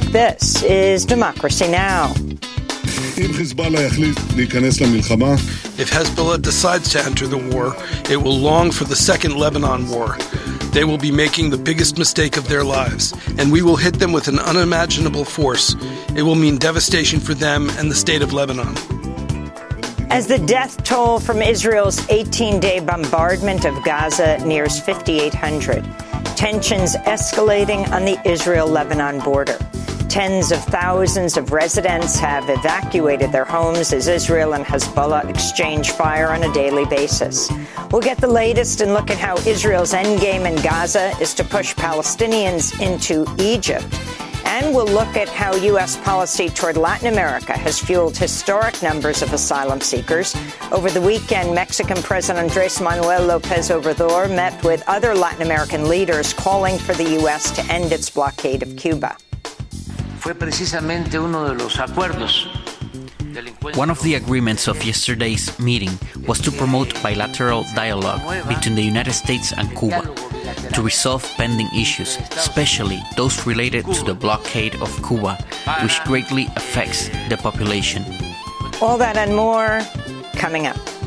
From York, this is Democracy Now! If Hezbollah decides to enter the war, it will long for the second Lebanon war. They will be making the biggest mistake of their lives, and we will hit them with an unimaginable force. It will mean devastation for them and the state of Lebanon. As the death toll from Israel's 18 day bombardment of Gaza nears 5,800, tensions escalating on the Israel Lebanon border. Tens of thousands of residents have evacuated their homes as Israel and Hezbollah exchange fire on a daily basis. We'll get the latest and look at how Israel's endgame in Gaza is to push Palestinians into Egypt. And we'll look at how U.S. policy toward Latin America has fueled historic numbers of asylum seekers. Over the weekend, Mexican President Andres Manuel Lopez Obrador met with other Latin American leaders calling for the U.S. to end its blockade of Cuba. Fue precisamente uno de los acuerdos One of the agreements of yesterday's meeting was to promote bilateral dialogue between the United States and Cuba to resolve pending issues, especially those related to the blockade of Cuba, which greatly affects the population. All that and more coming up.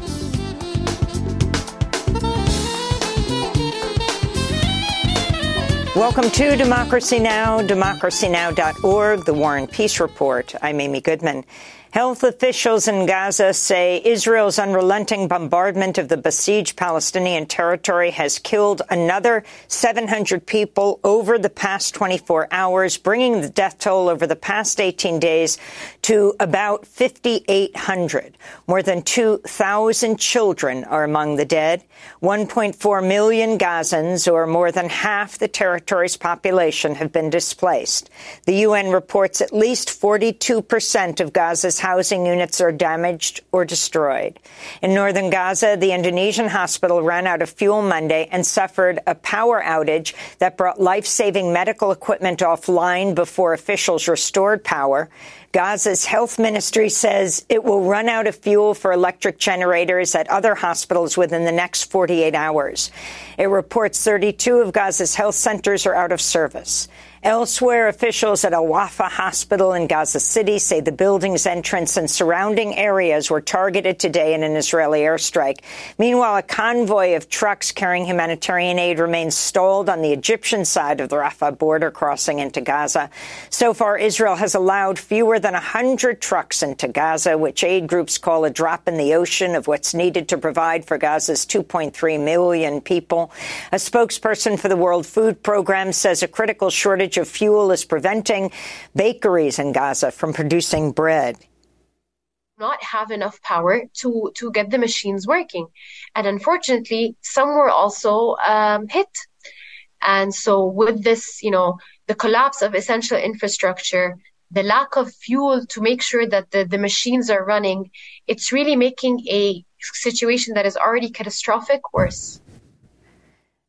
Welcome to Democracy Now!, democracynow.org, the War and Peace Report. I'm Amy Goodman. Health officials in Gaza say Israel's unrelenting bombardment of the besieged Palestinian territory has killed another 700 people over the past 24 hours, bringing the death toll over the past 18 days to about 5,800. More than 2,000 children are among the dead. 1.4 million Gazans, or more than half the territory's population, have been displaced. The UN reports at least 42 percent of Gaza's housing units are damaged or destroyed. In northern Gaza, the Indonesian hospital ran out of fuel Monday and suffered a power outage that brought life-saving medical equipment offline before officials restored power. Gaza's health ministry says it will run out of fuel for electric generators at other hospitals within the next 48 hours. It reports 32 of Gaza's health centers are out of service. Elsewhere, officials at Al Wafa Hospital in Gaza City say the building's entrance and surrounding areas were targeted today in an Israeli airstrike. Meanwhile, a convoy of trucks carrying humanitarian aid remains stalled on the Egyptian side of the Rafah border crossing into Gaza. So far, Israel has allowed fewer than 100 trucks into Gaza, which aid groups call a drop in the ocean of what's needed to provide for Gaza's 2.3 million people. A spokesperson for the World Food Program says a critical shortage of fuel is preventing bakeries in Gaza from producing bread. Not have enough power to to get the machines working, and unfortunately, some were also um, hit. And so, with this, you know, the collapse of essential infrastructure, the lack of fuel to make sure that the, the machines are running, it's really making a situation that is already catastrophic worse.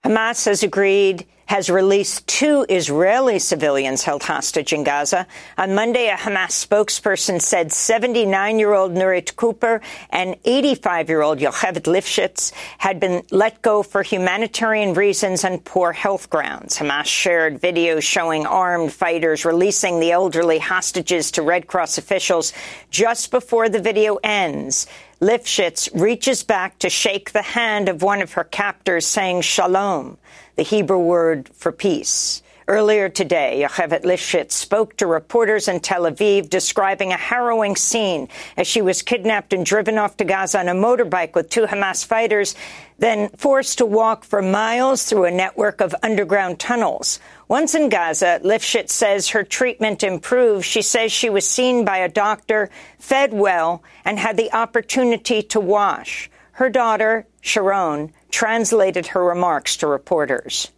Hamas has agreed has released two Israeli civilians held hostage in Gaza. On Monday, a Hamas spokesperson said 79-year-old Nurit Cooper and 85-year-old Yocheved Lifshitz had been let go for humanitarian reasons and poor health grounds. Hamas shared videos showing armed fighters releasing the elderly hostages to Red Cross officials just before the video ends. Lifshitz reaches back to shake the hand of one of her captors, saying shalom the Hebrew word for peace. Earlier today, Yocheved Lifshitz spoke to reporters in Tel Aviv describing a harrowing scene as she was kidnapped and driven off to Gaza on a motorbike with two Hamas fighters, then forced to walk for miles through a network of underground tunnels. Once in Gaza, Lifshitz says her treatment improved. She says she was seen by a doctor, fed well, and had the opportunity to wash. Her daughter, Sharon, translated her remarks to reporters.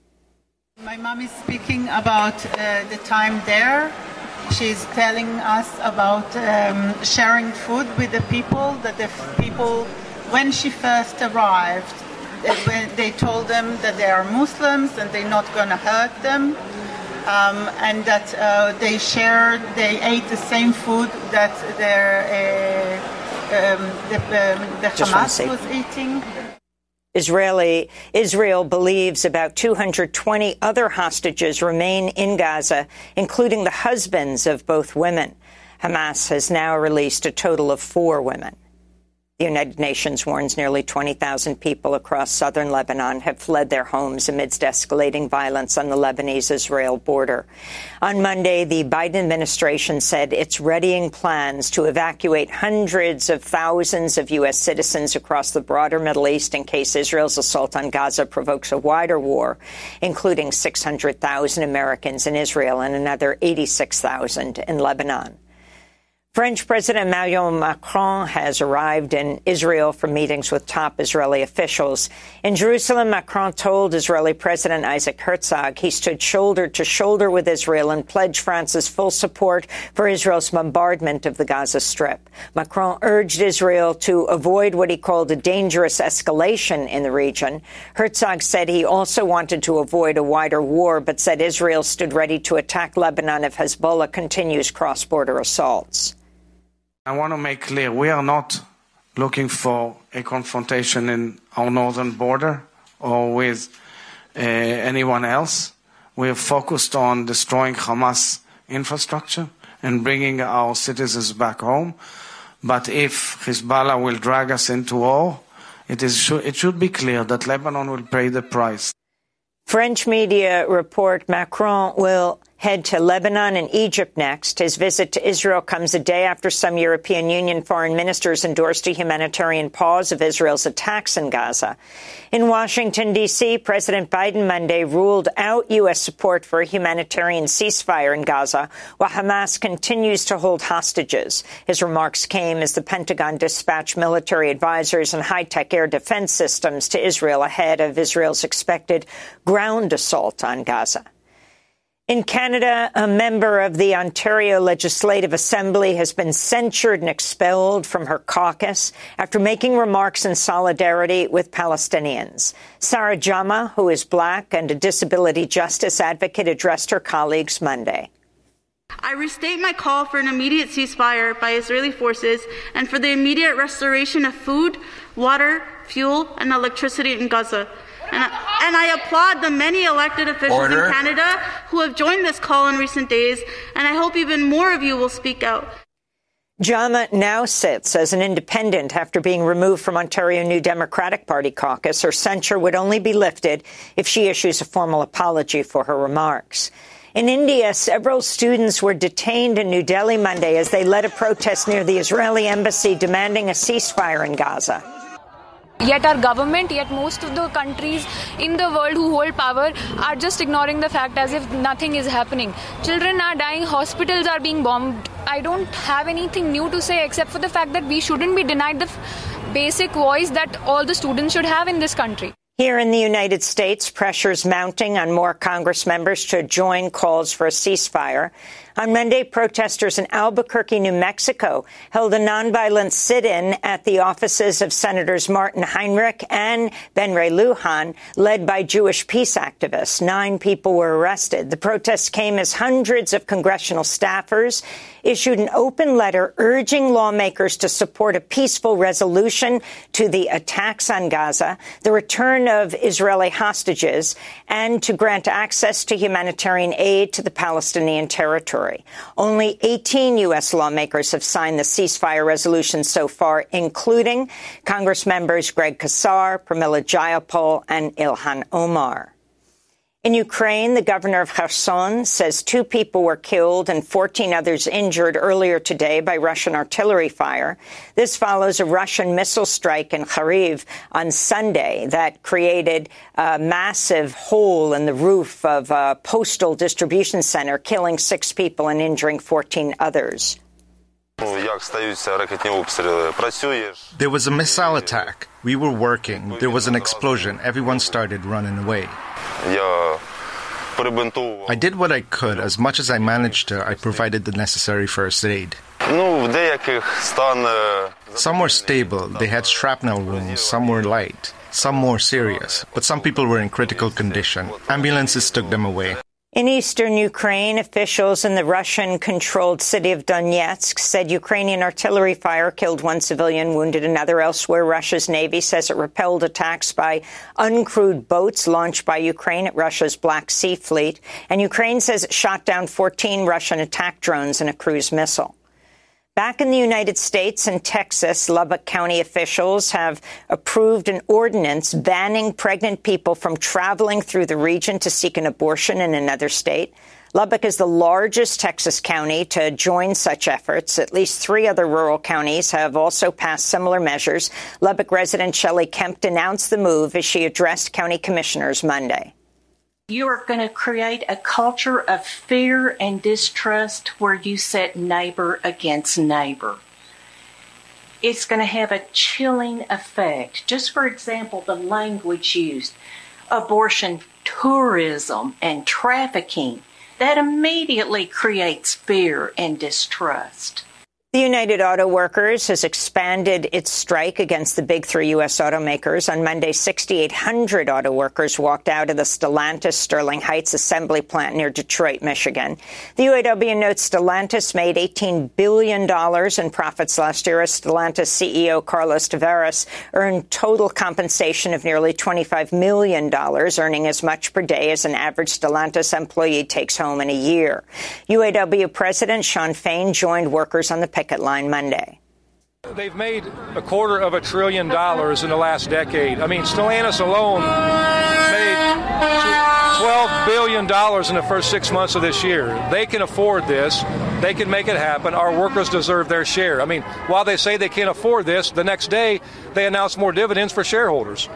My mom is speaking about uh, the time there. She's telling us about um, sharing food with the people, that the people, when she first arrived, when they told them that they are Muslims and they're not going to hurt them. Um, and that uh, they shared, they ate the same food that their, uh, um, the, um, the Hamas was eating. Israeli Israel believes about 220 other hostages remain in Gaza, including the husbands of both women. Hamas has now released a total of four women. The United Nations warns nearly 20,000 people across southern Lebanon have fled their homes amidst escalating violence on the Lebanese-Israel border. On Monday, the Biden administration said it's readying plans to evacuate hundreds of thousands of U.S. citizens across the broader Middle East in case Israel's assault on Gaza provokes a wider war, including 600,000 Americans in Israel and another 86,000 in Lebanon. French President Emmanuel Macron has arrived in Israel for meetings with top Israeli officials. In Jerusalem, Macron told Israeli President Isaac Herzog he stood shoulder to shoulder with Israel and pledged France's full support for Israel's bombardment of the Gaza Strip. Macron urged Israel to avoid what he called a dangerous escalation in the region. Herzog said he also wanted to avoid a wider war, but said Israel stood ready to attack Lebanon if Hezbollah continues cross-border assaults. I want to make clear we are not looking for a confrontation in our northern border or with uh, anyone else. We are focused on destroying Hamas infrastructure and bringing our citizens back home. But if Hezbollah will drag us into war, it, is, it should be clear that Lebanon will pay the price. French media report Macron will head to Lebanon and Egypt next. His visit to Israel comes a day after some European Union foreign ministers endorsed a humanitarian pause of Israel's attacks in Gaza. In Washington, D.C., President Biden Monday ruled out U.S. support for a humanitarian ceasefire in Gaza while Hamas continues to hold hostages. His remarks came as the Pentagon dispatched military advisors and high-tech air defense systems to Israel ahead of Israel's expected ground assault on Gaza. In Canada, a member of the Ontario Legislative Assembly has been censured and expelled from her caucus after making remarks in solidarity with Palestinians. Sarah Jama, who is black and a disability justice advocate, addressed her colleagues Monday. I restate my call for an immediate ceasefire by Israeli forces and for the immediate restoration of food, water, fuel, and electricity in Gaza. And I, and I, applaud the many elected officials Order. in Canada who have joined this call in recent days, and I hope even more of you will speak out. Jama now sits as an independent after being removed from Ontario New Democratic Party caucus. Her censure would only be lifted if she issues a formal apology for her remarks. In India, several students were detained in New Delhi Monday as they led a protest near the Israeli embassy demanding a ceasefire in Gaza. Yet our government, yet most of the countries in the world who hold power are just ignoring the fact as if nothing is happening. Children are dying, hospitals are being bombed. I don't have anything new to say except for the fact that we shouldn't be denied the basic voice that all the students should have in this country. Here in the United States, pressures mounting on more Congress members to join calls for a ceasefire. On Monday, protesters in Albuquerque, New Mexico, held a nonviolent sit-in at the offices of Senators Martin Heinrich and Ben Ray Lujan, led by Jewish peace activists. Nine people were arrested. The protests came as hundreds of congressional staffers issued an open letter urging lawmakers to support a peaceful resolution to the attacks on Gaza, the return of Israeli hostages, and to grant access to humanitarian aid to the Palestinian territory. Only 18 U.S. lawmakers have signed the ceasefire resolution so far, including Congress members Greg Casar, Pramila Jayapal, and Ilhan Omar. In Ukraine, the governor of Kherson says two people were killed and 14 others injured earlier today by Russian artillery fire. This follows a Russian missile strike in Kharkiv on Sunday that created a massive hole in the roof of a postal distribution center, killing six people and injuring 14 others. There was a missile attack. We were working. There was an explosion. Everyone started running away. I did what I could. As much as I managed to, I provided the necessary first aid. Some were stable, they had shrapnel wounds, some were light, some more serious, but some people were in critical condition. Ambulances took them away. In eastern Ukraine, officials in the Russian controlled city of Donetsk said Ukrainian artillery fire killed one civilian, wounded another. Elsewhere, Russia's Navy says it repelled attacks by uncrewed boats launched by Ukraine at Russia's Black Sea Fleet. And Ukraine says it shot down 14 Russian attack drones and a cruise missile. Back in the United States and Texas, Lubbock County officials have approved an ordinance banning pregnant people from traveling through the region to seek an abortion in another state. Lubbock is the largest Texas county to join such efforts. At least three other rural counties have also passed similar measures. Lubbock resident Shelley Kemp announced the move as she addressed county commissioners Monday. You are going to create a culture of fear and distrust where you set neighbor against neighbor. It's going to have a chilling effect. Just for example, the language used abortion tourism and trafficking that immediately creates fear and distrust. The United Auto Workers has expanded its strike against the big three U.S. automakers. On Monday, 6,800 auto workers walked out of the Stellantis Sterling Heights assembly plant near Detroit, Michigan. The UAW notes Stellantis made $18 billion in profits last year Stellantis CEO Carlos Tavares earned total compensation of nearly $25 million, earning as much per day as an average Stellantis employee takes home in a year. UAW President Shawn Fain joined workers on the picket line Monday. They've made a quarter of a trillion dollars in the last decade. I mean, Stellantis alone made $12 billion in the first six months of this year. They can afford this. They can make it happen. Our workers deserve their share. I mean, while they say they can't afford this, the next day they announce more dividends for shareholders.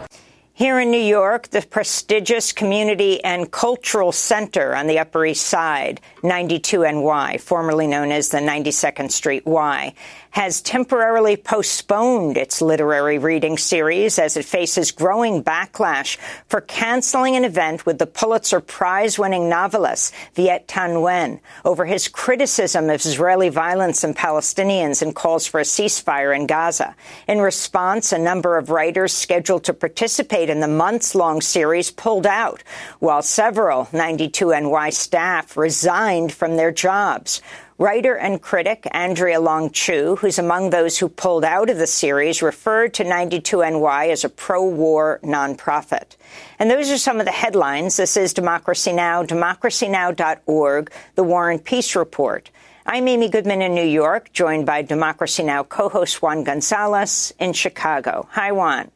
Here in New York, the prestigious Community and Cultural Center on the Upper East Side, 92NY, formerly known as the 92nd Street Y, has temporarily postponed its literary reading series as it faces growing backlash for canceling an event with the Pulitzer Prize winning novelist Viet Thanh Nguyen over his criticism of Israeli violence and Palestinians and calls for a ceasefire in Gaza. In response, a number of writers scheduled to participate in the months long series pulled out, while several 92NY staff resigned from their jobs. Writer and critic Andrea Long Chu, who's among those who pulled out of the series, referred to 92NY as a pro-war nonprofit. And those are some of the headlines. This is Democracy Now!, democracynow.org, The War and Peace Report. I'm Amy Goodman in New York, joined by Democracy Now! co-host Juan Gonzalez in Chicago. Hi, Juan.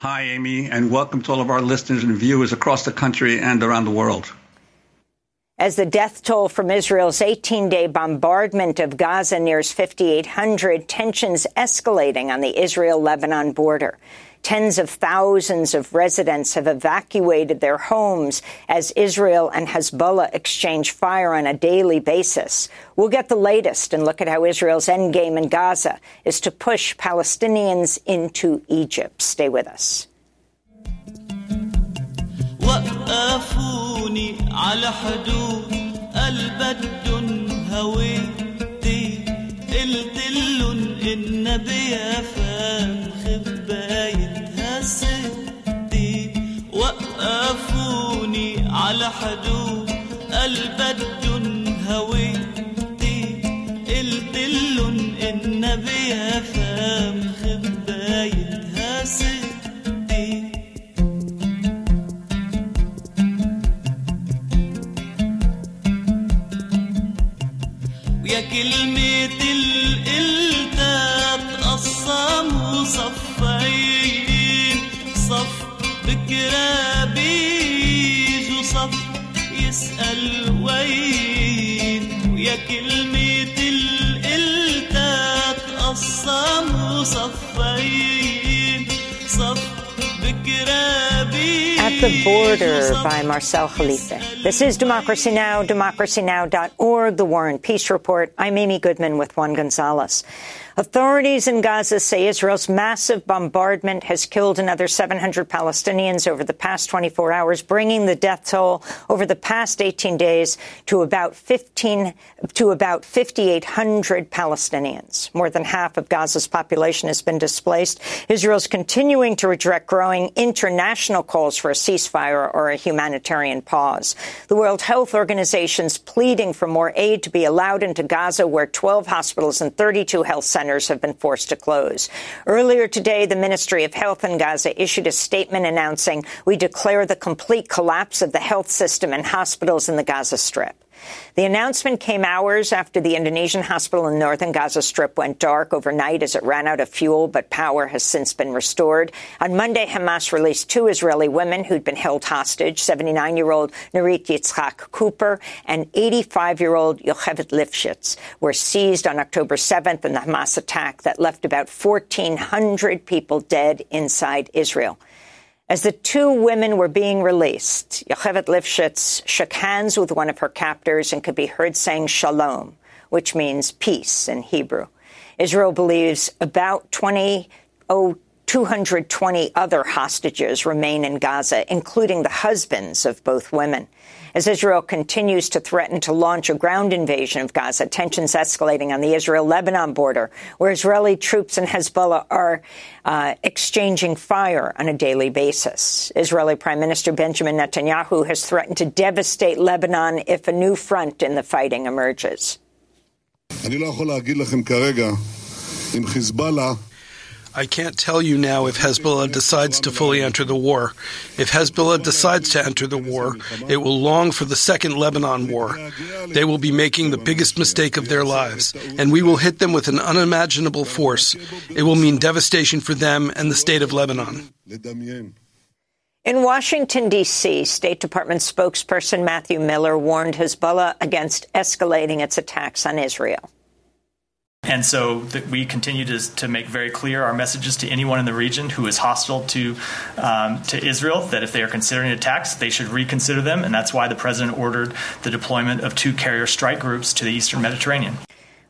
Hi, Amy, and welcome to all of our listeners and viewers across the country and around the world. As the death toll from Israel's 18 day bombardment of Gaza nears 5,800, tensions escalating on the Israel Lebanon border. Tens of thousands of residents have evacuated their homes as Israel and Hezbollah exchange fire on a daily basis. We'll get the latest and look at how Israel's endgame in Gaza is to push Palestinians into Egypt. Stay with us. خلوني على حدود قلبتن هويتي. قلت النبي إن بيافا خباية هستي وقفوني على حدود قلبتن هويتي. قلت النبي إن بيافا كلمة القلتها تقسموا صفين صف بكرة بيجوا صف يسأل وين. ويا كلمة القلتها تقسموا صفين صف بكرة At the Border by Marcel Khalife. This is Democracy Now!, democracynow.org, The War and Peace Report. I'm Amy Goodman with Juan Gonzalez. Authorities in Gaza say Israel's massive bombardment has killed another 700 Palestinians over the past 24 hours, bringing the death toll over the past 18 days to about 15 to about 5,800 Palestinians. More than half of Gaza's population has been displaced. Israel's continuing to reject growing international calls for a ceasefire or a humanitarian pause. The World Health Organization's pleading for more aid to be allowed into Gaza, where 12 hospitals and 32 health centers centers have been forced to close. Earlier today, the Ministry of Health in Gaza issued a statement announcing we declare the complete collapse of the health system and hospitals in the Gaza Strip. The announcement came hours after the Indonesian hospital in northern Gaza Strip went dark overnight as it ran out of fuel, but power has since been restored. On Monday, Hamas released two Israeli women who'd been held hostage, 79-year-old Nurit Yitzhak Cooper and 85-year-old Yocheved Lifshitz, were seized on October 7th in the Hamas attack that left about 1,400 people dead inside Israel. As the two women were being released, Yocheved Lifshitz shook hands with one of her captors and could be heard saying shalom, which means peace in Hebrew. Israel believes about 20, oh, 220 other hostages remain in Gaza, including the husbands of both women. As Israel continues to threaten to launch a ground invasion of Gaza, tensions escalating on the Israel-Lebanon border, where Israeli troops and Hezbollah are uh, exchanging fire on a daily basis. Israeli Prime Minister Benjamin Netanyahu has threatened to devastate Lebanon if a new front in the fighting emerges. I can't tell you now if Hezbollah decides to fully enter the war. If Hezbollah decides to enter the war, it will long for the second Lebanon war. They will be making the biggest mistake of their lives, and we will hit them with an unimaginable force. It will mean devastation for them and the state of Lebanon. In Washington, D.C., State Department spokesperson Matthew Miller warned Hezbollah against escalating its attacks on Israel. And so we continue to, to make very clear our messages to anyone in the region who is hostile to um, to Israel that if they are considering attacks, they should reconsider them. And that's why the president ordered the deployment of two carrier strike groups to the eastern Mediterranean.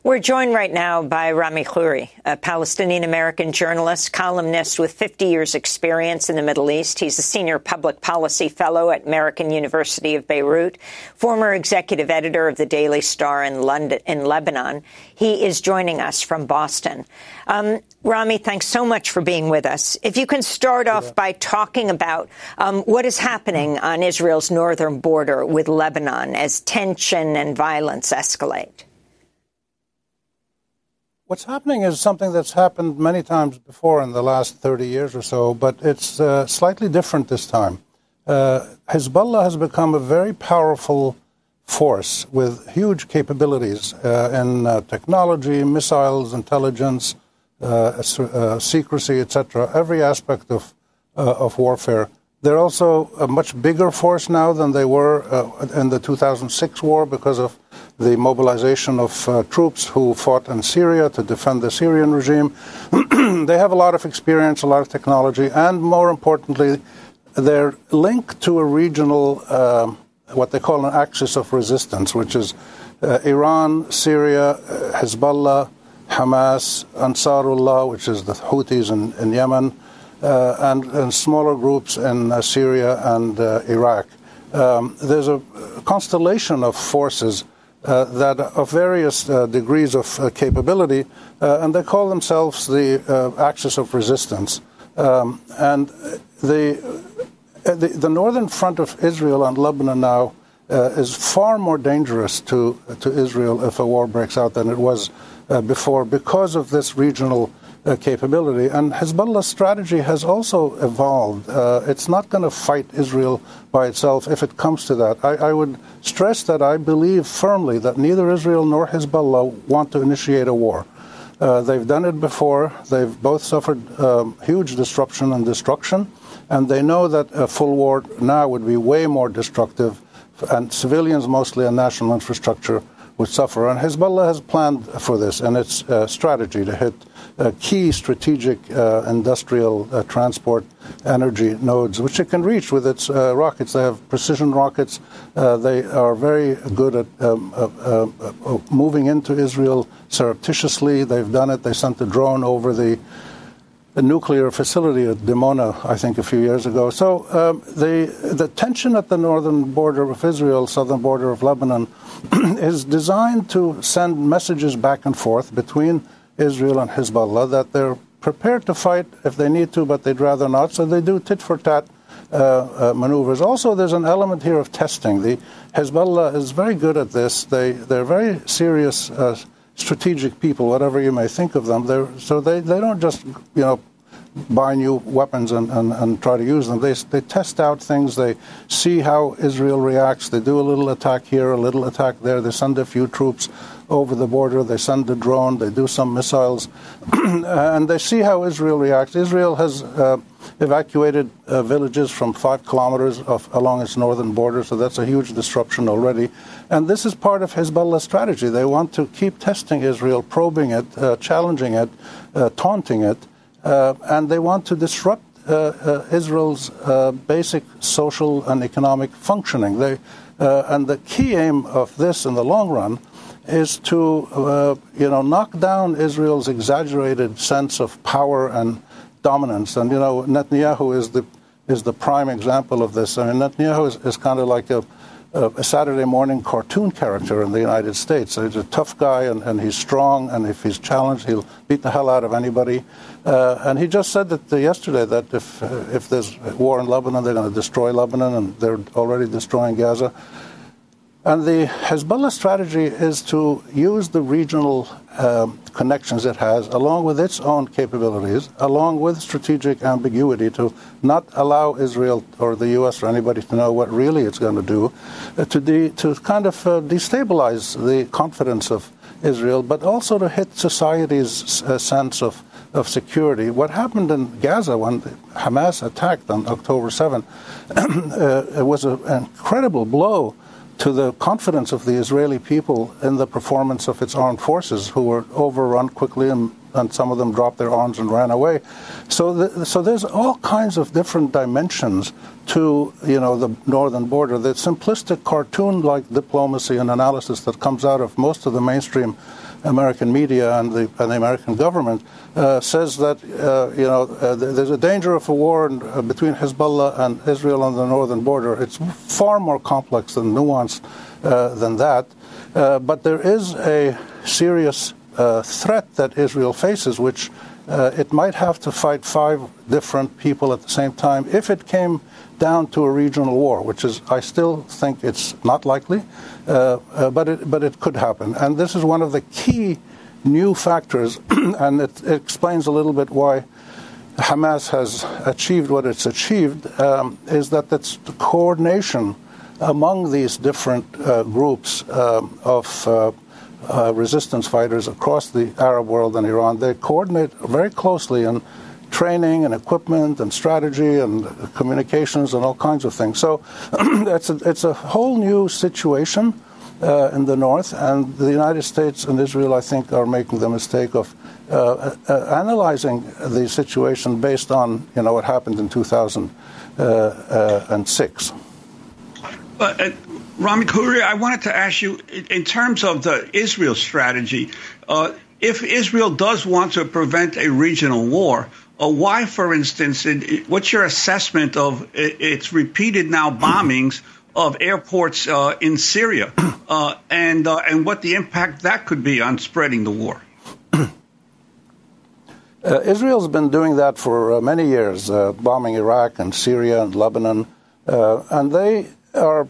We're joined right now by Rami Khouri, a Palestinian American journalist, columnist with 50 years experience in the Middle East. He's a senior public policy fellow at American University of Beirut, former executive editor of the Daily Star in London, in Lebanon. He is joining us from Boston. Um, Rami, thanks so much for being with us. If you can start off by talking about um, what is happening on Israel's northern border with Lebanon as tension and violence escalate. What's happening is something that's happened many times before in the last 30 years or so, but it's uh, slightly different this time. Uh, Hezbollah has become a very powerful force with huge capabilities uh, in uh, technology, missiles, intelligence, uh, uh, secrecy, etc. Every aspect of of warfare. They're also a much bigger force now than they were in the 2006 war because of the mobilization of uh, troops who fought in Syria to defend the Syrian regime. they have a lot of experience, a lot of technology, and more importantly, they're linked to a regional, uh, what they call an axis of resistance, which is uh, Iran, Syria, uh, Hezbollah, Hamas, Ansarullah, which is the Houthis in, in Yemen, uh, and, and, smaller groups in uh, Syria and Iraq. Um, there's a constellation of forces uh, that of various uh, degrees of uh, capability, and they call themselves the axis of resistance. Um, and the, the, the northern front of Israel and Lebanon now is far more dangerous to to Israel if a war breaks out than it was before because of this regional uh, capability. And Hezbollah's strategy has also evolved. Uh, it's not going to fight Israel by itself if it comes to that. I, I, would stress that I believe firmly that neither Israel nor Hezbollah want to initiate a war. Uh, they've done it before. They've both suffered um, huge disruption and destruction, and they know that a full war now would be way more destructive, and civilians mostly and national infrastructure would suffer. And Hezbollah has planned for this in its strategy to hit key strategic uh, industrial uh, transport energy nodes, which it can reach with its uh, rockets. They have precision rockets. Uh, they are very good at um, moving into Israel surreptitiously. They've done it. They sent a drone over the a nuclear facility at Dimona, I think, a few years ago. So um, the the tension at the northern border of Israel, southern border of Lebanon, is designed to send messages back and forth between Israel and Hezbollah that they're prepared to fight if they need to, but they'd rather not. So they do tit for tat. Uh, uh, maneuvers. Also, there's an element here of testing. The Hezbollah is very good at this. They they're very serious uh, strategic people, whatever you may think of them. They're, so they, they don't just, you know, buy new weapons and, and, and try to use them. They, they test out things. They see how Israel reacts. They do a little attack here, a little attack there. They send a few troops over the border. They send a drone. They do some missiles. and they see how Israel reacts. Israel has uh, evacuated uh, villages from five kilometers of, along its northern border, so that's a huge disruption already. And this is part of Hezbollah's strategy. They want to keep testing Israel, probing it, uh, challenging it, uh, taunting it, uh, and they want to disrupt uh, Israel's basic social and economic functioning. They, and the key aim of this in the long run is to, you know, knock down Israel's exaggerated sense of power and dominance. And you know, Netanyahu is the is the prime example of this. I mean, Netanyahu is, is kind of like a a Saturday morning cartoon character in the United States. He's a tough guy and, and, he's strong, and if he's challenged, he'll beat the hell out of anybody. Uh, and he just said that uh, yesterday that if uh, if there's war in Lebanon, they're going to destroy Lebanon, and they're already destroying Gaza. And the Hezbollah strategy is to use the regional um, connections it has, along with its own capabilities, along with strategic ambiguity, to not allow Israel or the U.S. or anybody to know what really it's going to do, uh, to, de- to kind of uh, destabilize the confidence of Israel, but also to hit society's uh, sense of, of security. What happened in Gaza when Hamas attacked on October 7 uh, it was an incredible blow to the confidence of the Israeli people in the performance of its armed forces, who were overrun quickly and, and some of them dropped their arms and ran away. So, the, so there's all kinds of different dimensions to you know the northern border. The simplistic cartoon-like diplomacy and analysis that comes out of most of the mainstream American media and the, and the American government uh, says that uh, you know uh, there's a danger of a war in, uh, between Hezbollah and Israel on the northern border. It's far more complex and nuanced uh, than that, but there is a serious threat that Israel faces, which it might have to fight five different people at the same time if it came down to a regional war, which is, I still think it's not likely, uh, uh, but, it, but it could happen. And this is one of the key new factors, and it, it, explains a little bit why Hamas has achieved what it's achieved, um, is that it's the coordination among these different uh, groups um, of uh, resistance fighters across the Arab world and Iran. They coordinate very closely in training and equipment and strategy and communications and all kinds of things. So it's, a, it's a whole new situation uh, in the north, and the United States and Israel, I think, are making the mistake of uh, uh, analyzing the situation based on you know what happened in 2006. Uh, uh, Rami Khouri, I wanted to ask you, in terms of the Israel strategy, uh, if Israel does want to prevent a regional war, uh, why, for instance, what's your assessment of its repeated now bombings of airports uh, in Syria, uh, and uh, and what the impact that could be on spreading the war? Uh, Israel's been doing that for many years, bombing Iraq and Syria and Lebanon, and they are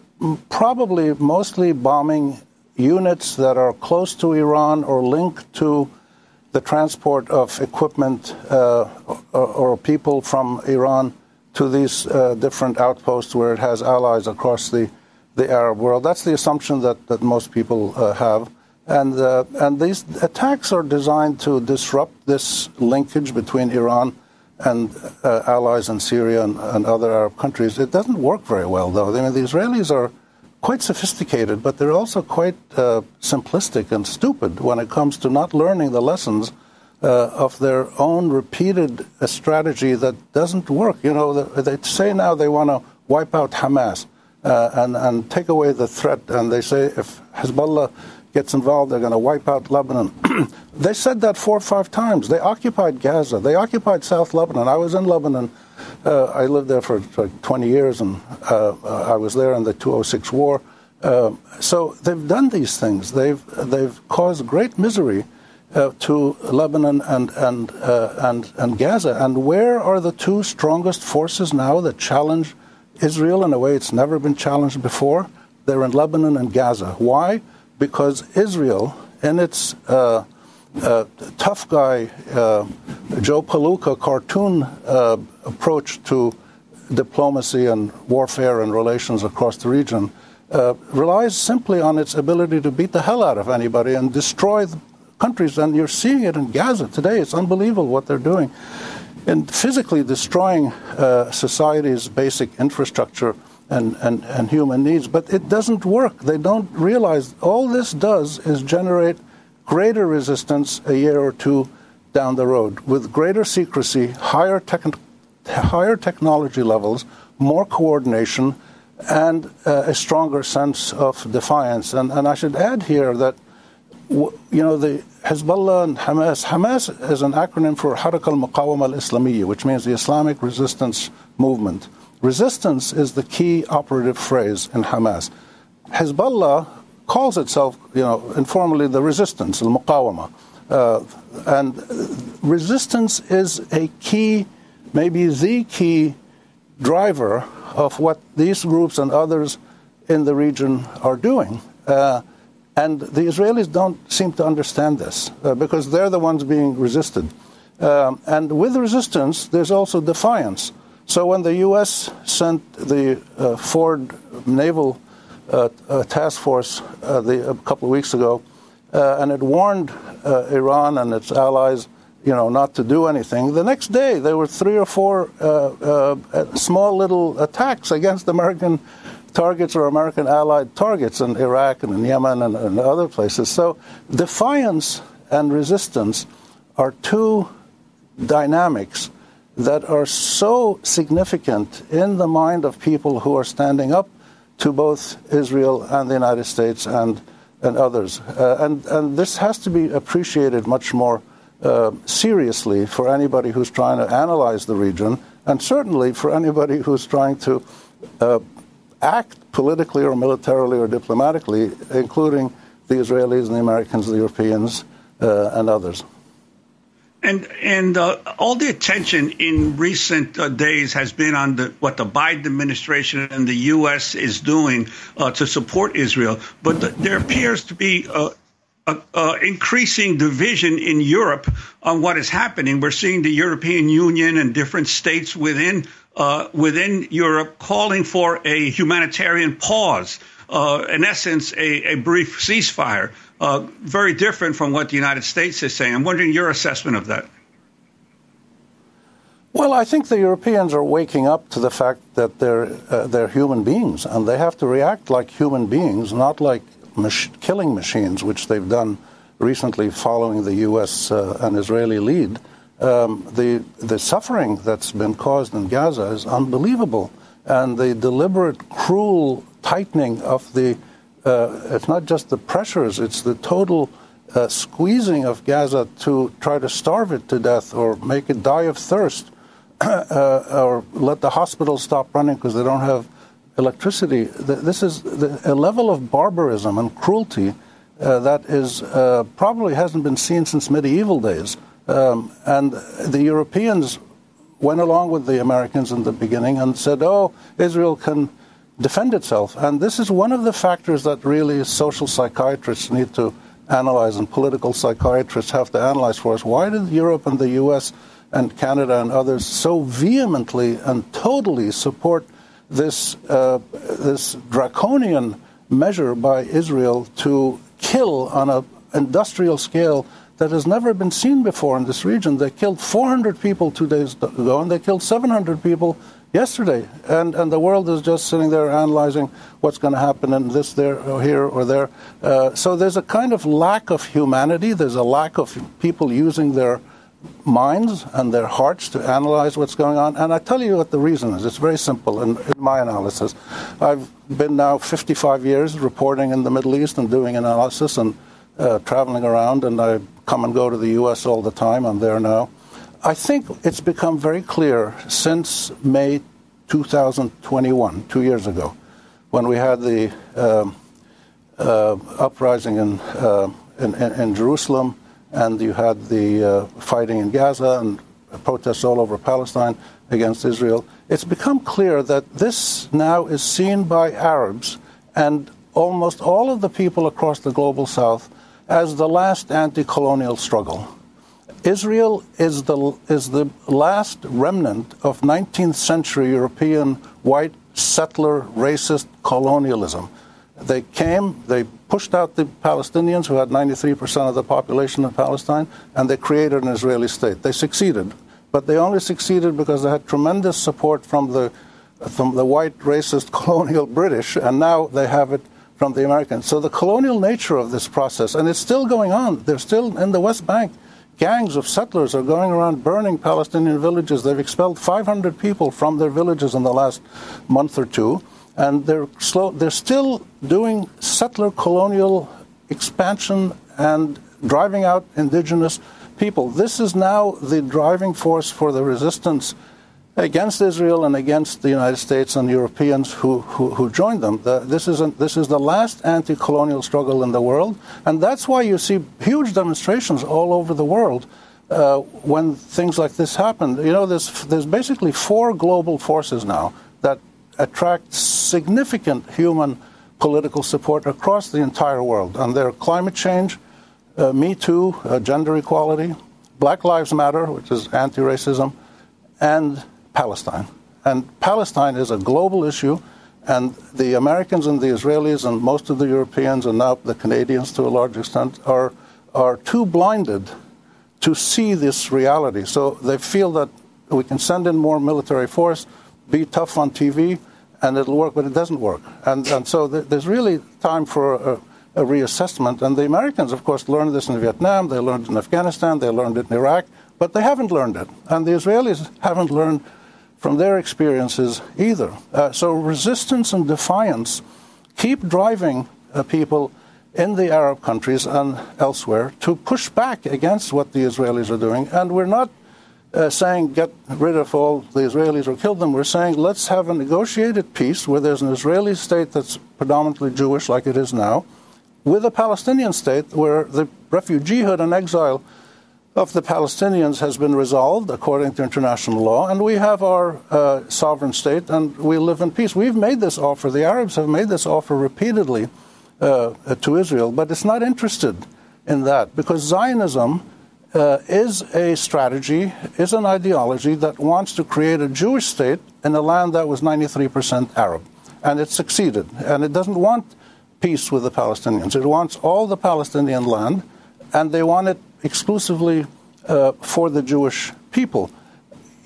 probably mostly bombing units that are close to Iran or linked to the transport of equipment uh, or, or, people from Iran to these uh, different outposts where it has allies across the, the Arab world. That's the assumption that, that most people uh, have. And, uh, and these attacks are designed to disrupt this linkage between Iran and uh, allies in Syria and, and, other Arab countries. It doesn't work very well, though. I mean, the Israelis are quite sophisticated, but they're also quite uh, simplistic and stupid when it comes to not learning the lessons uh, of their own repeated uh, strategy that doesn't work. You know, they say now they want to wipe out Hamas uh, and, and take away the threat, and they say if Hezbollah gets involved, they're going to wipe out Lebanon. they said that four or five times. They occupied Gaza. They occupied South Lebanon. I was in Lebanon. Uh, I lived there for like 20 years, and uh, uh I was there in the 206 war. Uh, so they've done these things. They've they've caused great misery uh, to Lebanon and and and and Gaza. And where are the two strongest forces now that challenge Israel in a way it's never been challenged before? They're in Lebanon and Gaza. Why? Because Israel, in its uh, uh, tough guy, uh, Joe Palooka cartoon uh, approach to diplomacy and warfare and relations across the region, uh, relies simply on its ability to beat the hell out of anybody and destroy countries. And you're seeing it in Gaza today. It's unbelievable what they're doing. And physically destroying society's basic infrastructure and, and, and human needs. But it doesn't work. They don't realize all this does is generate greater resistance a year or two down the road with greater secrecy, higher, tech, higher technology levels, more coordination, and uh, a stronger sense of defiance. And, and I should add here that you know, the Hezbollah and Hamas, Hamas is an acronym for Harak al-Muqawama al-Islamiyya, which means the Islamic Resistance Movement. Resistance is the key operative phrase in Hamas. Hezbollah calls itself, you know, informally the resistance, al muqawama. Uh, and resistance is a key, maybe the key driver of what these groups and others in the region are doing. Uh, and the Israelis don't seem to understand this uh, because they're the ones being resisted. Um, and with resistance, there's also defiance. So when the U.S. sent the uh, Ford Naval uh, uh, Task Force uh, the, a couple of weeks ago, uh, and it warned Iran and its allies, you know, not to do anything. The next day, there were three or four small little attacks against American targets or American allied targets in Iraq and in Yemen and, and other places. So defiance and resistance are two dynamics that are so significant in the mind of people who are standing up to both Israel and the United States and, and others. Uh, and, and this has to be appreciated much more uh, seriously for anybody who's trying to analyze the region, and certainly for anybody who's trying to uh, act politically or militarily or diplomatically, including the Israelis and the Americans, the Europeans, uh, and others. And and uh, all the attention in recent uh, days has been on the, what the Biden administration and the U.S. is doing uh, to support Israel. But the, there appears to be uh, a, increasing division in Europe on what is happening. We're seeing the European Union and different states within uh, within Europe calling for a humanitarian pause. Uh, in essence, a, a brief ceasefire uh, very different from what the United States is saying. I'm wondering your assessment of that. Well, I think the Europeans are waking up to the fact that they're uh, they're human beings and they have to react like human beings, not like mach- killing machines, which they've done recently following the U.S. Uh, and Israeli lead. Um, the the suffering that's been caused in Gaza is unbelievable, and the deliberate, cruel tightening of the uh, it's not just the pressures, it's the total uh, squeezing of Gaza to try to starve it to death or make it die of thirst uh, or let the hospitals stop running because they don't have electricity. This is a level of barbarism and cruelty uh, that is uh, probably hasn't been seen since medieval days. Um, and the Europeans went along with the Americans in the beginning and said, "Oh, Israel can." defend itself. And this is one of the factors that really social psychiatrists need to analyze and political psychiatrists have to analyze for us. Why did Europe and the US and Canada and others so vehemently and totally support this, uh, this draconian measure by Israel to kill on an industrial scale that has never been seen before in this region. They killed 400 people two days ago, and they killed 700 people yesterday. And, and the world is just sitting there analyzing what's going to happen in this, there, or here, or there. Uh, so there's a kind of lack of humanity. There's a lack of people using their minds and their hearts to analyze what's going on. And I tell you what the reason is. It's very simple in, in, my analysis. I've been now 55 years reporting in the Middle East and doing analysis and uh, traveling around, and I come and go to the U.S. all the time. I'm there now. I think it's become very clear since May 2021, two years ago, when we had the uh, uh, uprising in, uh, in, in, in, Jerusalem, and you had the uh, fighting in Gaza and protests all over Palestine against Israel. It's become clear that this now is seen by Arabs and almost all of the people across the global south as the last anti colonial struggle. Israel is the, is the last remnant of 19th century European white settler racist colonialism. They came, they pushed out the Palestinians, who had 93% of the population of Palestine, and they created an Israeli state. They succeeded, but they only succeeded because they had tremendous support from the, from the white racist colonial British, and now they have it from the Americans. So the colonial nature of this process, and it's still going on. They're still in the West Bank gangs of settlers are going around burning Palestinian villages. They've expelled 500 people from their villages in the last month or two, and they're slow. They're still doing settler colonial expansion and driving out indigenous people. This is now the driving force for the resistance against Israel and against the United States and Europeans who, who, who joined them. The, this, is this is the last anti colonial struggle in the world, and that's why you see huge demonstrations all over the world. Uh, when things like this happen, you know, there's, there's basically four global forces now that attract significant human political support across the entire world, and they're climate change, uh, Me Too, uh, gender equality, Black Lives Matter, which is anti racism, and Palestine. And Palestine is a global issue, and the Americans and the Israelis and most of the Europeans and now the Canadians to a large extent are, are too blinded to see this reality. So they feel that we can send in more military force, be tough on TV, and it'll work, but it doesn't work. And, and so th- there's really time for a, a reassessment. And the Americans, of course, learned this in Vietnam, they learned it in Afghanistan, they learned it in Iraq, but they haven't learned it. And the Israelis haven't learned from their experiences either. Uh, so resistance and defiance keep driving uh, people in the Arab countries and elsewhere to push back against what the Israelis are doing. And we're not uh, saying get rid of all the Israelis or kill them. We're saying let's have a negotiated peace where there's an Israeli state that's predominantly Jewish, like it is now, with a Palestinian state where the refugeehood and exile of the Palestinians has been resolved according to international law, and we have our uh, sovereign state and we live in peace. We've made this offer, the Arabs have made this offer repeatedly uh, to Israel, but it's not interested in that because Zionism uh, is a strategy, is an ideology that wants to create a Jewish state in a land that was 93% Arab. And it succeeded. And it doesn't want peace with the Palestinians. It wants all the Palestinian land, and they want it exclusively uh, for the Jewish people.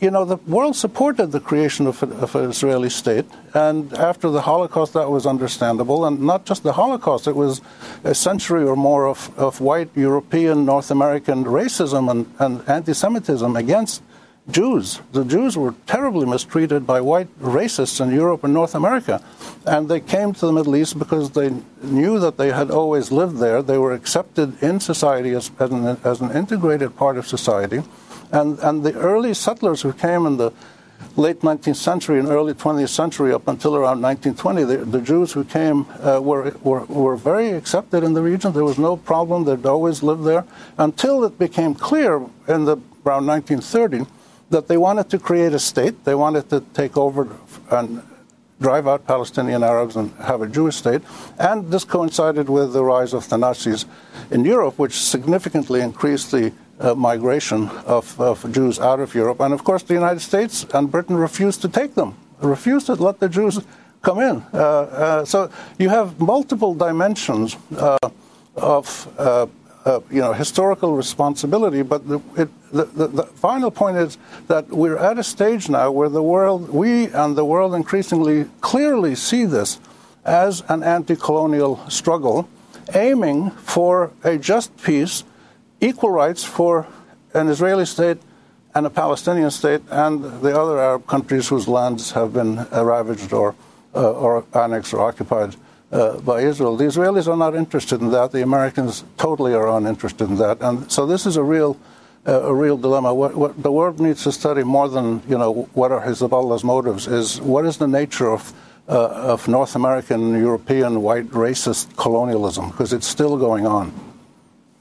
You know, the world supported the creation of, of, an Israeli state, and after the Holocaust, that was understandable. And not just the Holocaust, it was a century or more of, of white European, North American racism and, and anti Semitism against Jews. The Jews were terribly mistreated by white racists in Europe and North America. And they came to the Middle East because they knew that they had always lived there. They were accepted in society as, as, an, as an integrated part of society. And, and the early settlers who came in the late 19th century and early 20th century up until around 1920, the, the Jews who came uh, were, were, were very accepted in the region. There was no problem. They'd always lived there until it became clear in the around 1930 that they wanted to create a state. They wanted to take over and drive out Palestinian Arabs and have a Jewish state. And this coincided with the rise of the Nazis in Europe, which significantly increased the uh, migration of, of, Jews out of Europe. And of course, the United States and Britain refused to take them, refused to let the Jews come in. Uh, uh, so you have multiple dimensions uh, of uh, uh, you know, historical responsibility. But the, it, the, the, the, final point is that we're at a stage now where the world, we and the world increasingly clearly see this as an anti colonial struggle aiming for a just peace, equal rights for an Israeli state and a Palestinian state and the other Arab countries whose lands have been ravaged or, uh, or annexed or occupied uh, by Israel. The Israelis are not interested in that. The Americans totally are uninterested in that. And so this is a real, uh, a real dilemma. What, what, the world needs to study more than you know what are Hezbollah's motives is what is the nature of uh, of North American, European, white racist colonialism because it's still going on.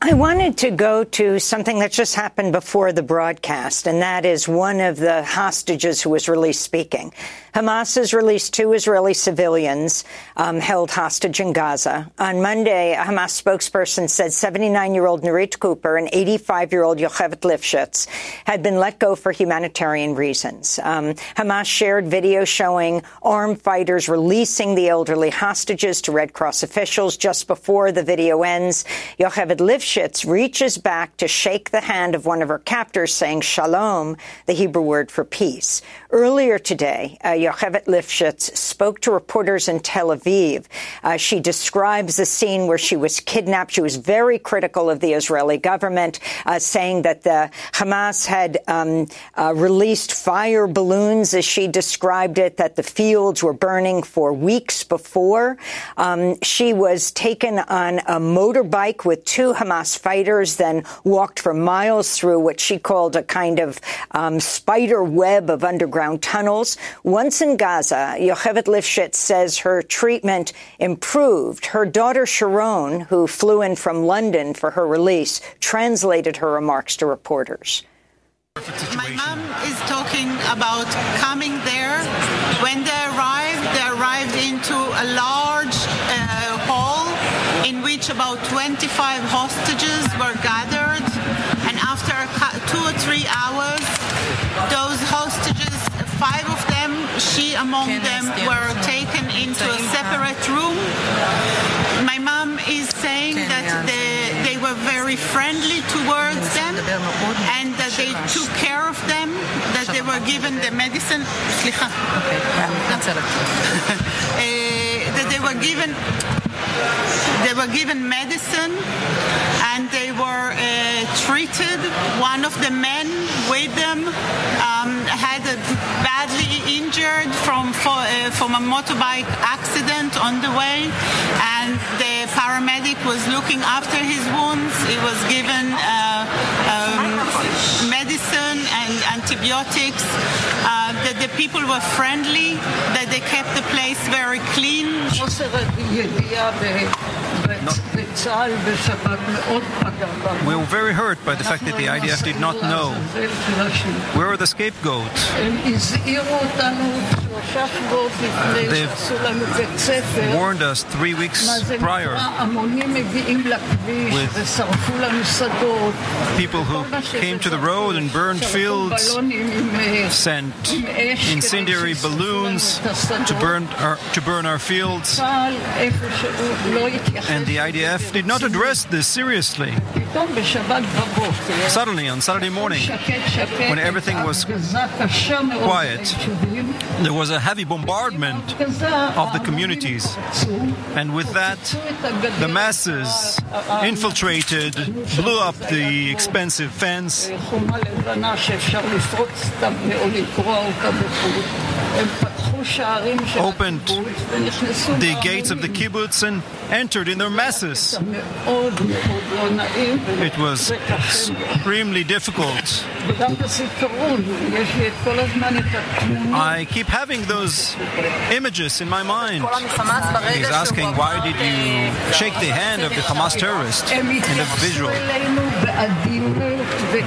I wanted to go to something that just happened before the broadcast, and that is one of the hostages who was released speaking. Hamas has released two Israeli civilians um, held hostage in Gaza. On Monday, a Hamas spokesperson said 79-year-old Nurit Cooper and 85-year-old Yocheved Lifshitz had been let go for humanitarian reasons. Um, Hamas shared video showing armed fighters releasing the elderly hostages to Red Cross officials. Just before the video ends, Yocheved Lifshitz reaches back to shake the hand of one of her captors, saying shalom, the Hebrew word for peace. Earlier today, uh, Yocheved Lifshitz spoke to reporters in Tel Aviv. Uh, she describes the scene where she was kidnapped. She was very critical of the Israeli government, uh, saying that the Hamas had um, uh, released fire balloons, as she described it, that the fields were burning for weeks before. Um, she was taken on a motorbike with two Hamas fighters, then walked for miles through what she called a kind of um, spider web of underground tunnels. Once in Gaza, Yocheved Lifshitz says her treatment improved. Her daughter Sharon, who flew in from London for her release, translated her remarks to reporters. My mom is talking about coming there. When they arrived, they arrived into a large in which about 25 hostages were gathered. And after two or three hours, those hostages, five of them, she among them, were taken into a separate room. My mom is saying that they, they were very friendly towards them and that they took care of them, that they were given the medicine. Okay. they were given they were given medicine and they were uh, treated. One of the men with them um, had a badly injured from uh, from a motorbike accident on the way, and the paramedic was looking after his wounds. He was given uh, um, medicine and antibiotics. Uh, that the people were friendly. That they kept the place very clean. We were very hurt by the fact that the IDF did not know where are the scapegoats. They've warned us three weeks prior with people who came to the road and burned fields, sent incendiary balloons to burn our, to burn our fields. And the IDF did not address this seriously. Suddenly, on Saturday morning, when everything was quiet, there was a heavy bombardment of the communities. And with that, the masses infiltrated, blew up the expensive fence, opened the gates of the kibbutz and entered in their masses. It was extremely difficult. I keep having those images in my mind. He's asking, why did you shake the hand of the Hamas terrorist in the visual?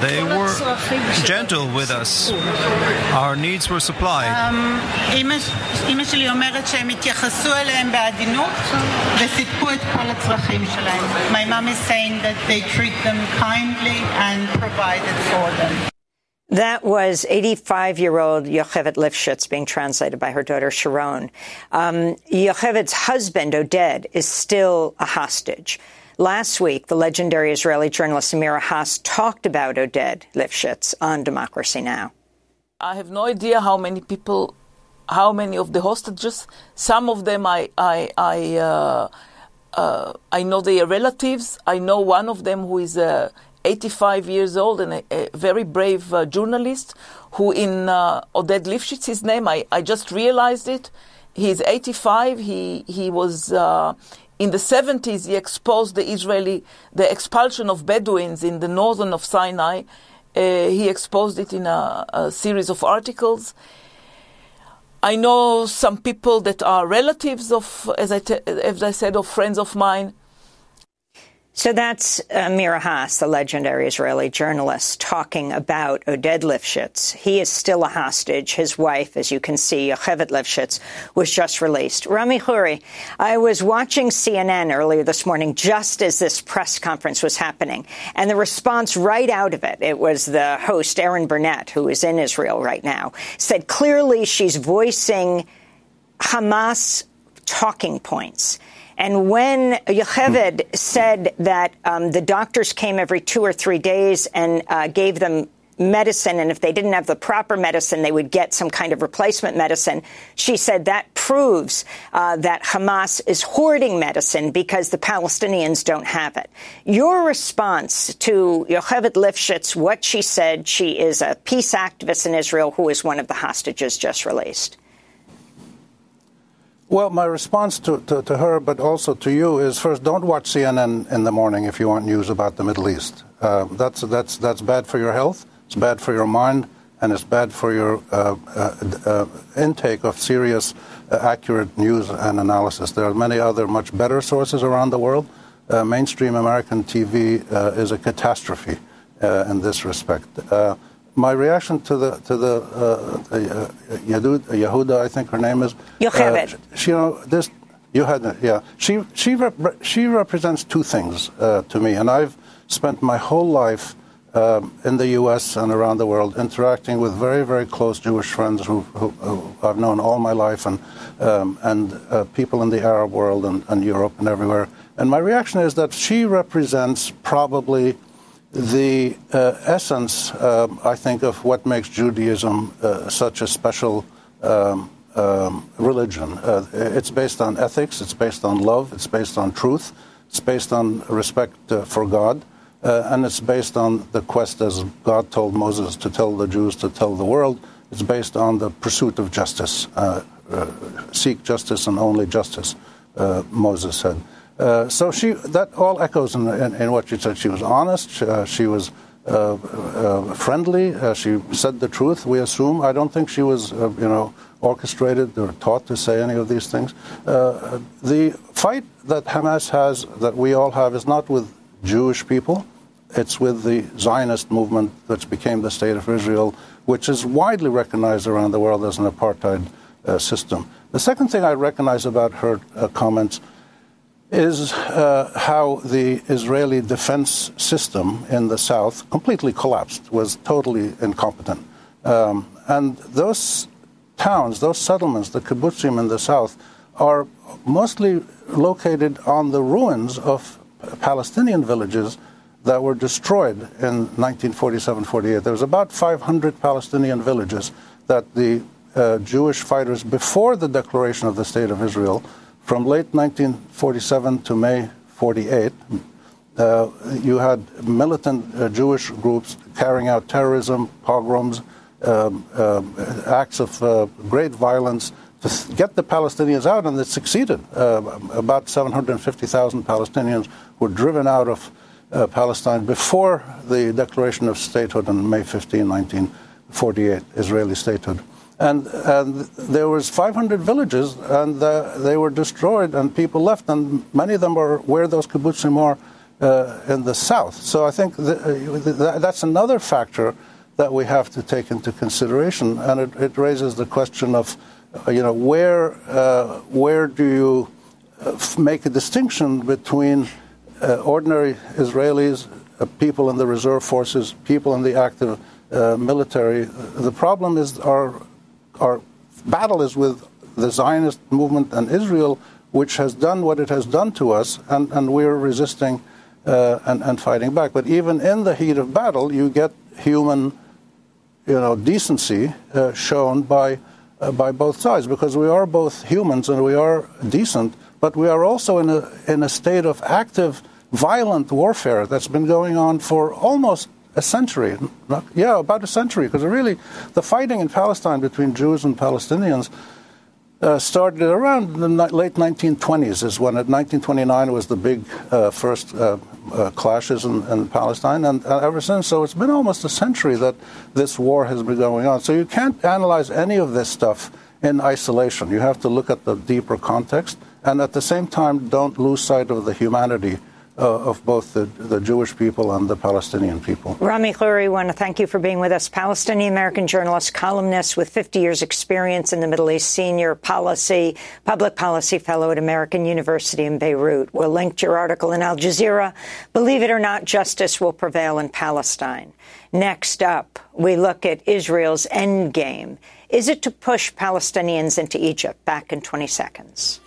They were gentle with us. Our needs were supplied. Um, My mom is saying that they treat them kindly and provided for them. That was 85 year old Yocheved Lifshitz being translated by her daughter Sharon. Um, husband, Oded, is still a hostage. Last week, the legendary Israeli journalist Amira Hass talked about Oded Lifshitz on Democracy Now! I have no idea how many people, how many of the hostages. Some of them I, I, I, uh, uh, I know their relatives. I know one of them who is uh, 85 years old and a, a very brave uh, journalist who, in uh, Oded Lifshitz, his name, I, I just realized it. He's 85. He he was uh, in the 70s. He exposed the Israeli the expulsion of Bedouins in the northern of Sinai. Uh, he exposed it in a, a series of articles. I know some people that are relatives of, as I, te- as I said, of friends of mine. So that's uh, Amira Hass, the legendary Israeli journalist, talking about Oded Lifshitz. He is still a hostage. His wife, as you can see, Yocheved Lifshitz, was just released. Rami Khouri, I was watching CNN earlier this morning just as this press conference was happening, and the response right out of it, it was the host, Erin Burnett, who is in Israel right now, said clearly she's voicing Hamas talking points. And when Yocheved said that um, the doctors came every two or three days and uh, gave them medicine, and if they didn't have the proper medicine, they would get some kind of replacement medicine. She said that proves uh, that Hamas is hoarding medicine because the Palestinians don't have it. Your response to Yocheved Lifshitz, what she said, she is a peace activist in Israel who is one of the hostages just released. Well, my response to, to, to, her, but also to you, is first, don't watch CNN in the morning if you want news about the Middle East. Uh, that's, that's, that's bad for your health, it's bad for your mind, and it's bad for your uh, uh, uh intake of serious, uh, accurate news and analysis. There are many other much better sources around the world. Uh, mainstream American TV is a catastrophe in this respect my reaction to the to the uh, uh, Yadud, Yehuda, I think her name is. Yocheved. Uh, she, you know, this Yocheved, yeah. She she rep- she represents two things uh, to me, and I've spent my whole life um, in the U.S. and around the world interacting with very very close Jewish friends who, who, who I've known all my life, and um, and uh, people in the Arab world and, and Europe and everywhere. And my reaction is that she represents probably the uh, essence, uh, I think, of what makes Judaism uh, such a special um, um, religion. Uh, it's based on ethics, it's based on love, it's based on truth, it's based on respect uh, for God, uh, and it's based on the quest, as God told Moses to tell the Jews to tell the world. It's based on the pursuit of justice. seek justice and only justice, Moses said. Uh, so she that all echoes in, in, in, what she said. She was honest. Uh, she was uh, uh friendly. Uh, she said the truth. We assume. I don't think she was, you know, orchestrated or taught to say any of these things. the fight that Hamas has, that we all have, is not with Jewish people. It's with the Zionist movement that became the state of Israel, which is widely recognized around the world as an apartheid system. The second thing I recognize about her comments is uh, how the Israeli defense system in the south completely collapsed, was totally incompetent. Um, and those towns, those settlements, the kibbutzim in the south, are mostly located on the ruins of Palestinian villages that were destroyed in 1947 48. There was about 500 Palestinian villages that the uh, Jewish fighters, before the declaration of the State of Israel, from late 1947 to May 48, uh, you had militant uh, Jewish groups carrying out terrorism, pogroms, um, uh, acts of uh, great violence to get the Palestinians out, and it succeeded. Uh, about 750,000 Palestinians were driven out of uh, Palestine before the declaration of statehood on May 15, 1948, Israeli statehood and, and there was 500 villages, and uh, they were destroyed, and people left, and many of them are where those kibbutzim are uh, in the south. So I think uh, that's another factor that we have to take into consideration, and it, it raises the question of, uh, you know, where uh, where do you uh, make a distinction between ordinary Israelis, people in the reserve forces, people in the active military? The problem is our our battle is with the Zionist movement and Israel which has done what it has done to us, and, and we're resisting uh, and, and fighting back. But even in the heat of battle, you get human, you know, decency uh, shown by uh, by both sides because we are both humans and we are decent, but we are also in a in a state of active, violent warfare that's been going on for almost a century. Not, yeah, about a century, because really, the fighting in Palestine between Jews and Palestinians uh, started around the late 1920s. Is when, at 1929, was the big uh, first uh, uh, clashes in, in, Palestine, and uh, ever since, so it's been almost a century that this war has been going on. So you can't analyze any of this stuff in isolation. You have to look at the deeper context, and at the same time, don't lose sight of the humanity uh, of both the, the, Jewish people and the Palestinian people. Rami Khouri, I want to thank you for being with us. Palestinian American journalist, columnist with 50 years' experience in the Middle East, senior policy, public policy fellow at American University in Beirut. We'll link your article in Al Jazeera. Believe it or not, justice will prevail in Palestine. Next up, we look at Israel's endgame. Is it to push Palestinians into Egypt? Back in 20 seconds.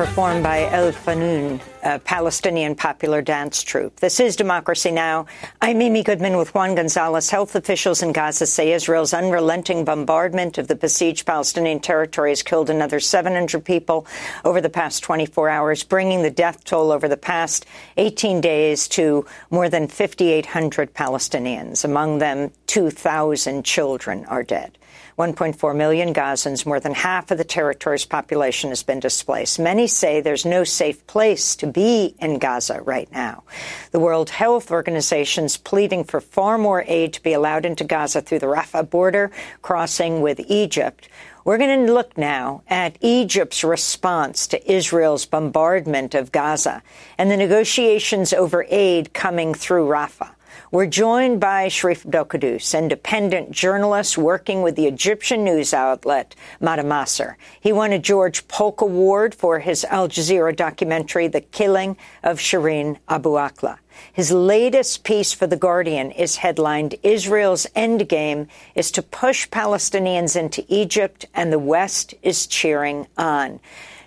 Performed by El Funoun, a Palestinian popular dance troupe. This is Democracy Now! I'm Amy Goodman with Juan Gonzalez. Health officials in Gaza say Israel's unrelenting bombardment of the besieged Palestinian territory has killed another 700 people over the past 24 hours, bringing the death toll over the past 18 days to more than 5,800 Palestinians. Among them, 2,000 children are dead. 1.4 million Gazans, more than half of the territory's population has been displaced. Many say there's no safe place to be in Gaza right now. The World Health Organization is pleading for far more aid to be allowed into Gaza through the Rafah border crossing with Egypt. We're going to look now at Egypt's response to Israel's bombardment of Gaza and the negotiations over aid coming through Rafah. We're joined by Sharif Abdel independent journalist working with the Egyptian news outlet Mada Masr. He won a George Polk Award for his Al Jazeera documentary, The Killing of Shireen Abu Akleh. His latest piece for The Guardian is headlined Israel's endgame is to push Palestinians into Egypt and the West is cheering on.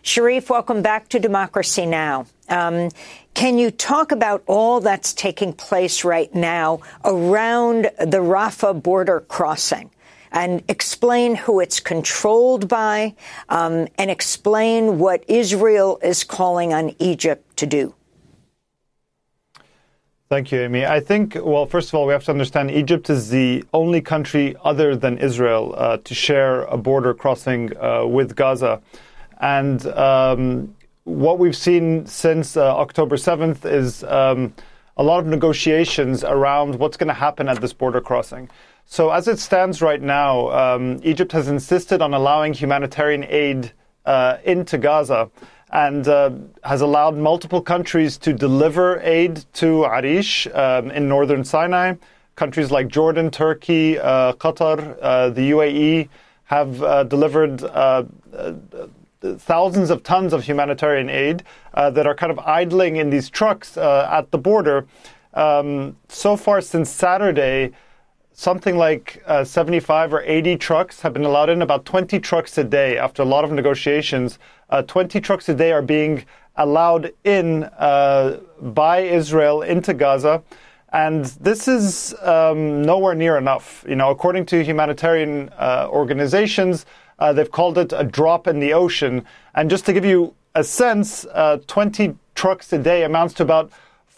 Sharif, welcome back to Democracy Now! Um, can you talk about all that's taking place right now around the Rafah border crossing? and explain who it's controlled by, um, and explain what Israel is calling on Egypt to do. Thank you, Amy. I think, well, first of all, we have to understand Egypt is the only country other than Israel uh, to share a border crossing uh, with Gaza. And um, what we've seen since uh, October 7th is um, a lot of negotiations around what's going to happen at this border crossing. So, as it stands right now, um, Egypt has insisted on allowing humanitarian aid uh, into Gaza and uh, has allowed multiple countries to deliver aid to Arish um, in northern Sinai. Countries like Jordan, Turkey, uh, Qatar, uh, the UAE have uh, delivered thousands of tons of humanitarian aid uh, that are kind of idling in these trucks uh, at the border. Um, so far, since Saturday, something like uh, 75 or 80 trucks have been allowed in, about 20 trucks a day. After a lot of negotiations, uh, 20 trucks a day are being allowed in uh, by Israel into Gaza. And this is um, nowhere near enough. You know, according to humanitarian uh, organizations, uh, they've called it a drop in the ocean. And just to give you a sense, uh, 20 trucks a day amounts to about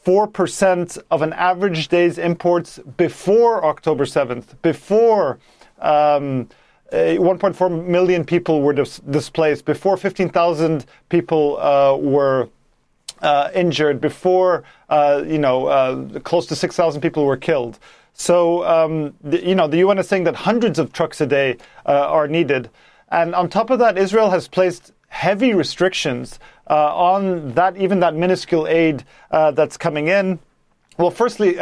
4% of an average day's imports before October 7th, before um, uh, 1.4 million people were dis- displaced. Before 15,000 people uh, were uh, injured. Before uh, you know, uh, close to 6,000 people were killed. So um, the, you know, the UN is saying that hundreds of trucks a day uh, are needed. And on top of that, Israel has placed heavy restrictions on that, even that minuscule aid that's coming in. Well, firstly,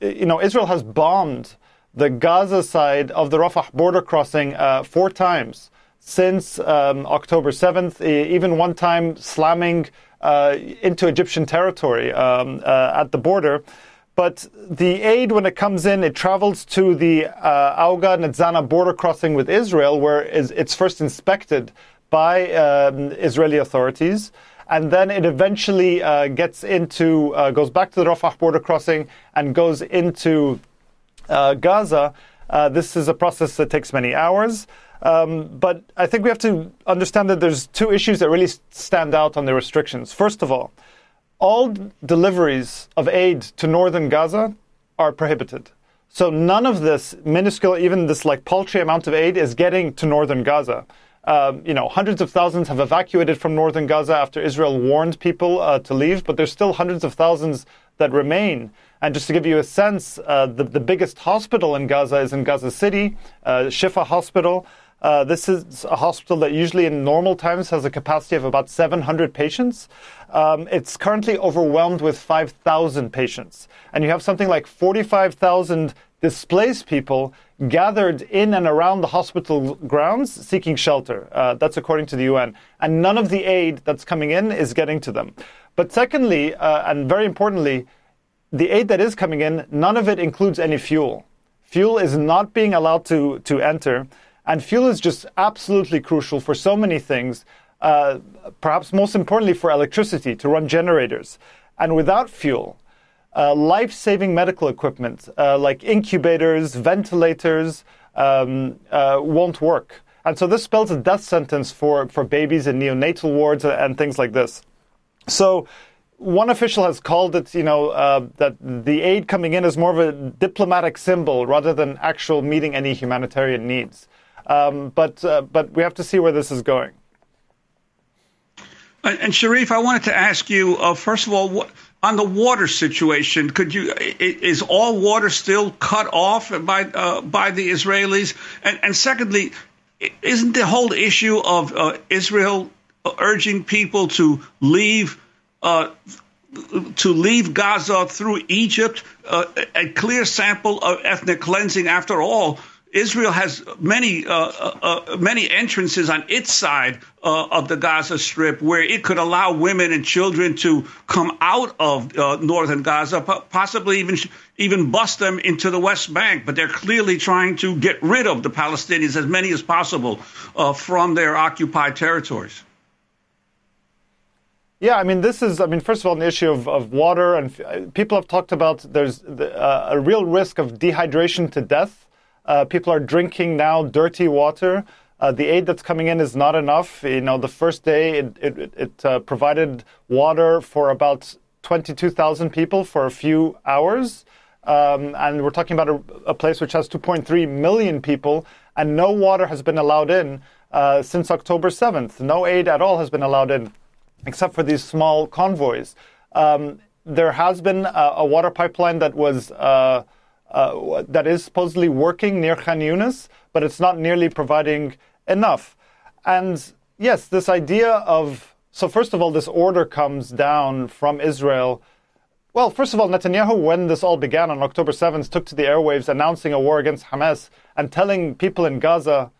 you know, Israel has bombed the Gaza side of the Rafah border crossing uh, four times since um, October 7th, even one time slamming uh, into Egyptian territory um, uh, at the border. But the aid, when it comes in, it travels to the uh, Auga Nitzana border crossing with Israel, where it's first inspected by um, Israeli authorities and then it eventually uh, gets into uh, goes back to the Rafah border crossing and goes into uh, Gaza. Uh, this is a process that takes many hours. Um, but I think we have to understand that there's two issues that really stand out on the restrictions. First of all, all deliveries of aid to northern Gaza are prohibited. So none of this minuscule, even this like paltry amount of aid is getting to northern Gaza. Um, you know, hundreds of thousands have evacuated from northern Gaza after Israel warned people uh, to leave, but there's still hundreds of thousands that remain. And just to give you a sense, uh, the, the biggest hospital in Gaza is in Gaza City, uh, Shifa Hospital. Uh, this is a hospital that usually in normal times has a capacity of about 700 patients. Um, it's currently overwhelmed with 5,000 patients. And you have something like 45,000 displaced people gathered in and around the hospital grounds seeking shelter. Uh, that's according to the UN. And none of the aid that's coming in is getting to them. But secondly, uh, and very importantly, the aid that is coming in, none of it includes any fuel. Fuel is not being allowed to, to enter, and fuel is just absolutely crucial for so many things, uh, perhaps most importantly for electricity, to run generators. And without fuel, uh, life saving medical equipment uh, like incubators, ventilators um, uh, won't work. And so this spells a death sentence for, for babies in neonatal wards and things like this. So one official has called it, you know, uh, that the aid coming in is more of a diplomatic symbol rather than actual meeting any humanitarian needs. Um, but uh, but we have to see where this is going. And Sharif, I wanted to ask you uh, first of all, what, on the water situation, could you is all water still cut off by uh, by the Israelis? And, and, secondly, isn't the whole issue of uh, Israel urging people to leave? uh, to leave Gaza through Egypt, uh, a clear sample of ethnic cleansing. After all, Israel has many uh, uh, uh many entrances on its side uh, of the Gaza Strip where it could allow women and children to come out of uh, northern Gaza, possibly even even bust them into the West Bank. But they're clearly trying to get rid of the Palestinians as many as possible from their occupied territories. Yeah, I mean, this is, I mean, first of all, an issue of, of water, and uh, people have talked about there's uh, a real risk of dehydration to death. Uh, people are drinking now dirty water. Uh, the aid that's coming in is not enough. You know, the first day it, it, it uh, provided water for about 22,000 people for a few hours. Um, and we're talking about a, a, place which has 2.3 million people, and no water has been allowed in uh, since October 7th. No aid at all has been allowed in except for these small convoys. Um, there has been a, a, water pipeline that was uh, that is supposedly working near Khan Yunis, but it's not nearly providing enough. And yes, this idea of so first of all, this order comes down from Israel. Well, first of all, Netanyahu, when this all began on October 7th, took to the airwaves announcing a war against Hamas and telling people in Gaza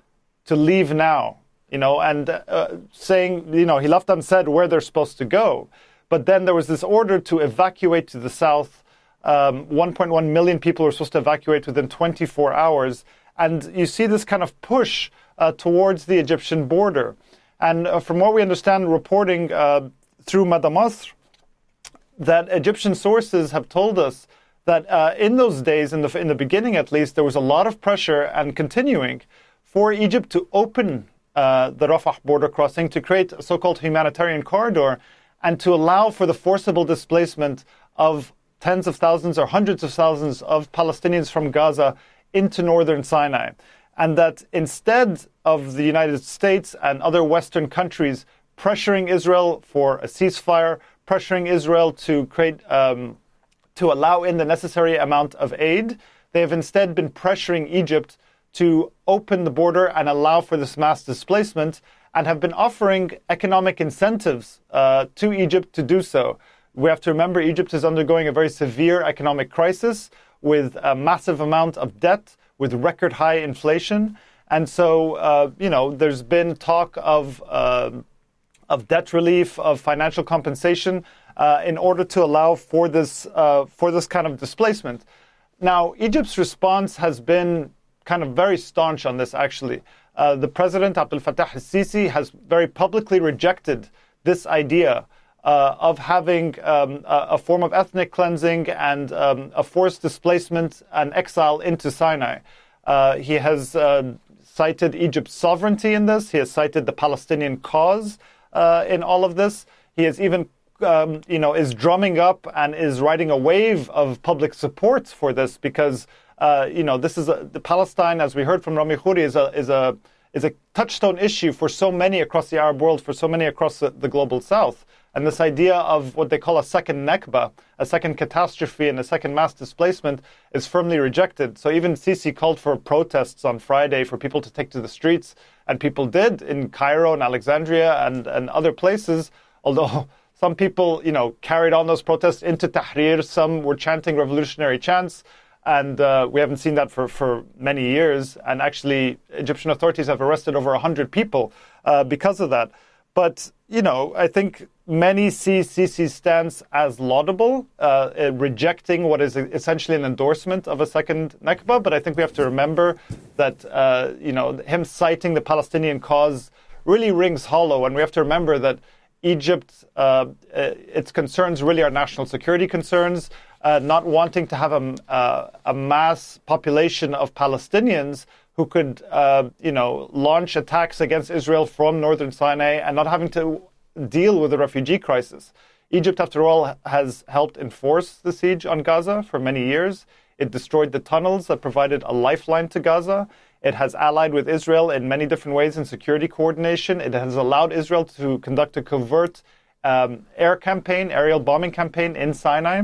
to leave now you know, and uh, saying, you know, he left unsaid where they're supposed to go. But then there was this order to evacuate to the south. Um, 1.1 million people were supposed to evacuate within 24 hours. And you see this kind of push uh, towards the Egyptian border. And uh, from what we understand, reporting uh, through Mada Masr, that Egyptian sources have told us that uh, in those days, in the, in the beginning at least, there was a lot of pressure and continuing for Egypt to open uh, the Rafah border crossing to create a so-called humanitarian corridor and to allow for the forcible displacement of tens of thousands or hundreds of thousands of Palestinians from Gaza into northern Sinai. and that instead of the United States and other Western countries pressuring Israel for a ceasefire, pressuring Israel to create um, to allow in the necessary amount of aid, they have instead been pressuring Egypt to open the border and allow for this mass displacement, and have been offering economic incentives uh, to Egypt to do so. We have to remember Egypt is undergoing a very severe economic crisis with a massive amount of debt, with record high inflation. And so, uh, you know, there's been talk of, uh, of debt relief, of financial compensation uh, in order to allow for this, uh, for this kind of displacement. Now, Egypt's response has been kind of very staunch on this, actually. Uh, the president, Abdel Fattah al Sisi, has very publicly rejected this idea uh, of having um, a, form of ethnic cleansing and um, a forced displacement and exile into Sinai. Uh, he has uh, cited Egypt's sovereignty in this. He has cited the Palestinian cause uh, in all of this. He has even, um, you know, is drumming up and is riding a wave of public support for this because, uh, you know, this is a, the Palestine, as we heard from Rami Khouri, is a is a is a touchstone issue for so many across the Arab world, for so many across the, the global South. And this idea of what they call a second Nakba, a second catastrophe and a second mass displacement, is firmly rejected. So even Sisi called for protests on Friday for people to take to the streets, and people did in Cairo and Alexandria and, and other places, although some people, you know, carried on those protests into Tahrir. Some were chanting revolutionary chants. And uh, we haven't seen that for, for many years. And actually, Egyptian authorities have arrested over 100 people uh, because of that. But, you know, I think many see Sisi's stance as laudable, uh, uh, rejecting what is essentially an endorsement of a second Nakba. But I think we have to remember that, uh, you know, him citing the Palestinian cause really rings hollow. And we have to remember that Egypt, uh, uh its concerns really are national security concerns, uh, not wanting to have a, a mass population of Palestinians who could, you know, launch attacks against Israel from northern Sinai and not having to deal with the refugee crisis. Egypt, after all, has helped enforce the siege on Gaza for many years. It destroyed the tunnels that provided a lifeline to Gaza. It has allied with Israel in many different ways in security coordination. It has allowed Israel to conduct a covert um, air campaign, aerial bombing campaign in Sinai.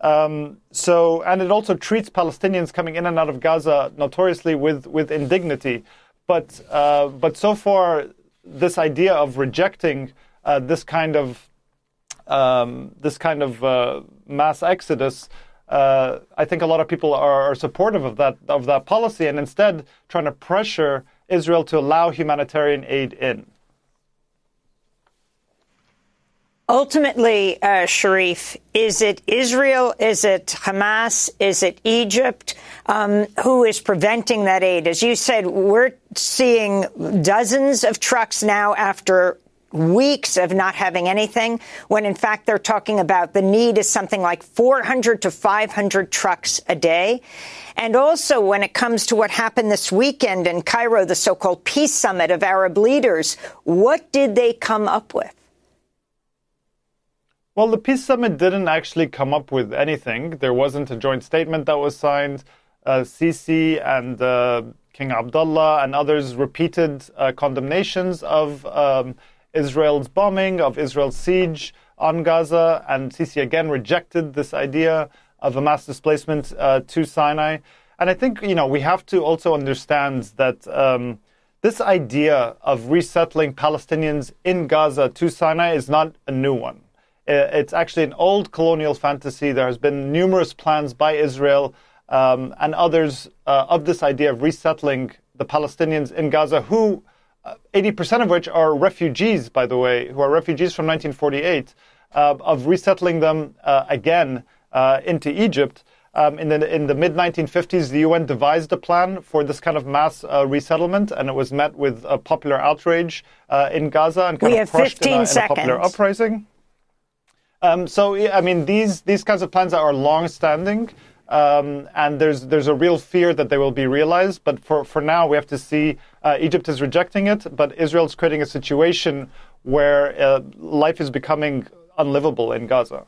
Um, so, and it also treats Palestinians coming in and out of Gaza notoriously with, with indignity. But, uh, but so far, this idea of rejecting uh, this kind of um, this kind of uh, mass exodus. Uh, I think a lot of people are, are, supportive of that of that policy, and instead trying to pressure Israel to allow humanitarian aid in. Ultimately, uh, Sharif, is it Israel? Is it Hamas? Is it Egypt? Um, who is preventing that aid? As you said, we're seeing dozens of trucks now after weeks of not having anything, when in fact they're talking about the need is something like 400 to 500 trucks a day. And also when it comes to what happened this weekend in Cairo, the so-called peace summit of Arab leaders, what did they come up with? Well, the peace summit didn't actually come up with anything. There wasn't a joint statement that was signed. Uh, Sisi and uh, King Abdullah and others repeated uh, condemnations of um, Israel's bombing, of Israel's siege on Gaza, and Sisi again rejected this idea of a mass displacement uh, to Sinai. And I think you know we have to also understand that um, this idea of resettling Palestinians in Gaza to Sinai is not a new one. It's actually an old colonial fantasy. There has been numerous plans by Israel um, and others uh, of this idea of resettling the Palestinians in Gaza, who 80% of which are refugees, by the way, who are refugees from 1948, uh, of resettling them uh, again uh, into Egypt. Um, in the, in the mid 1950s, the UN devised a plan for this kind of mass uh, resettlement, and it was met with a popular outrage uh, in Gaza and kind we of crushed in a, in a, popular uprising. Um, so, I mean, these, these kinds of plans are long standing. Um, and there's there's a real fear that they will be realized. But for, for now, we have to see uh, Egypt is rejecting it, but Israel is creating a situation where uh, life is becoming unlivable in Gaza.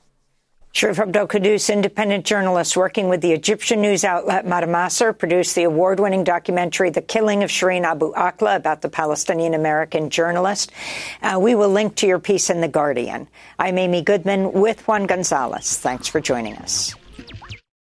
Sharif Abdel Kouddous, independent journalist working with the Egyptian news outlet Masdar, produced the award winning documentary, The Killing of Shireen Abu Akleh, about the Palestinian American journalist. Uh, we will link to your piece in The Guardian. I'm Amy Goodman with Juan Gonzalez. Thanks for joining us.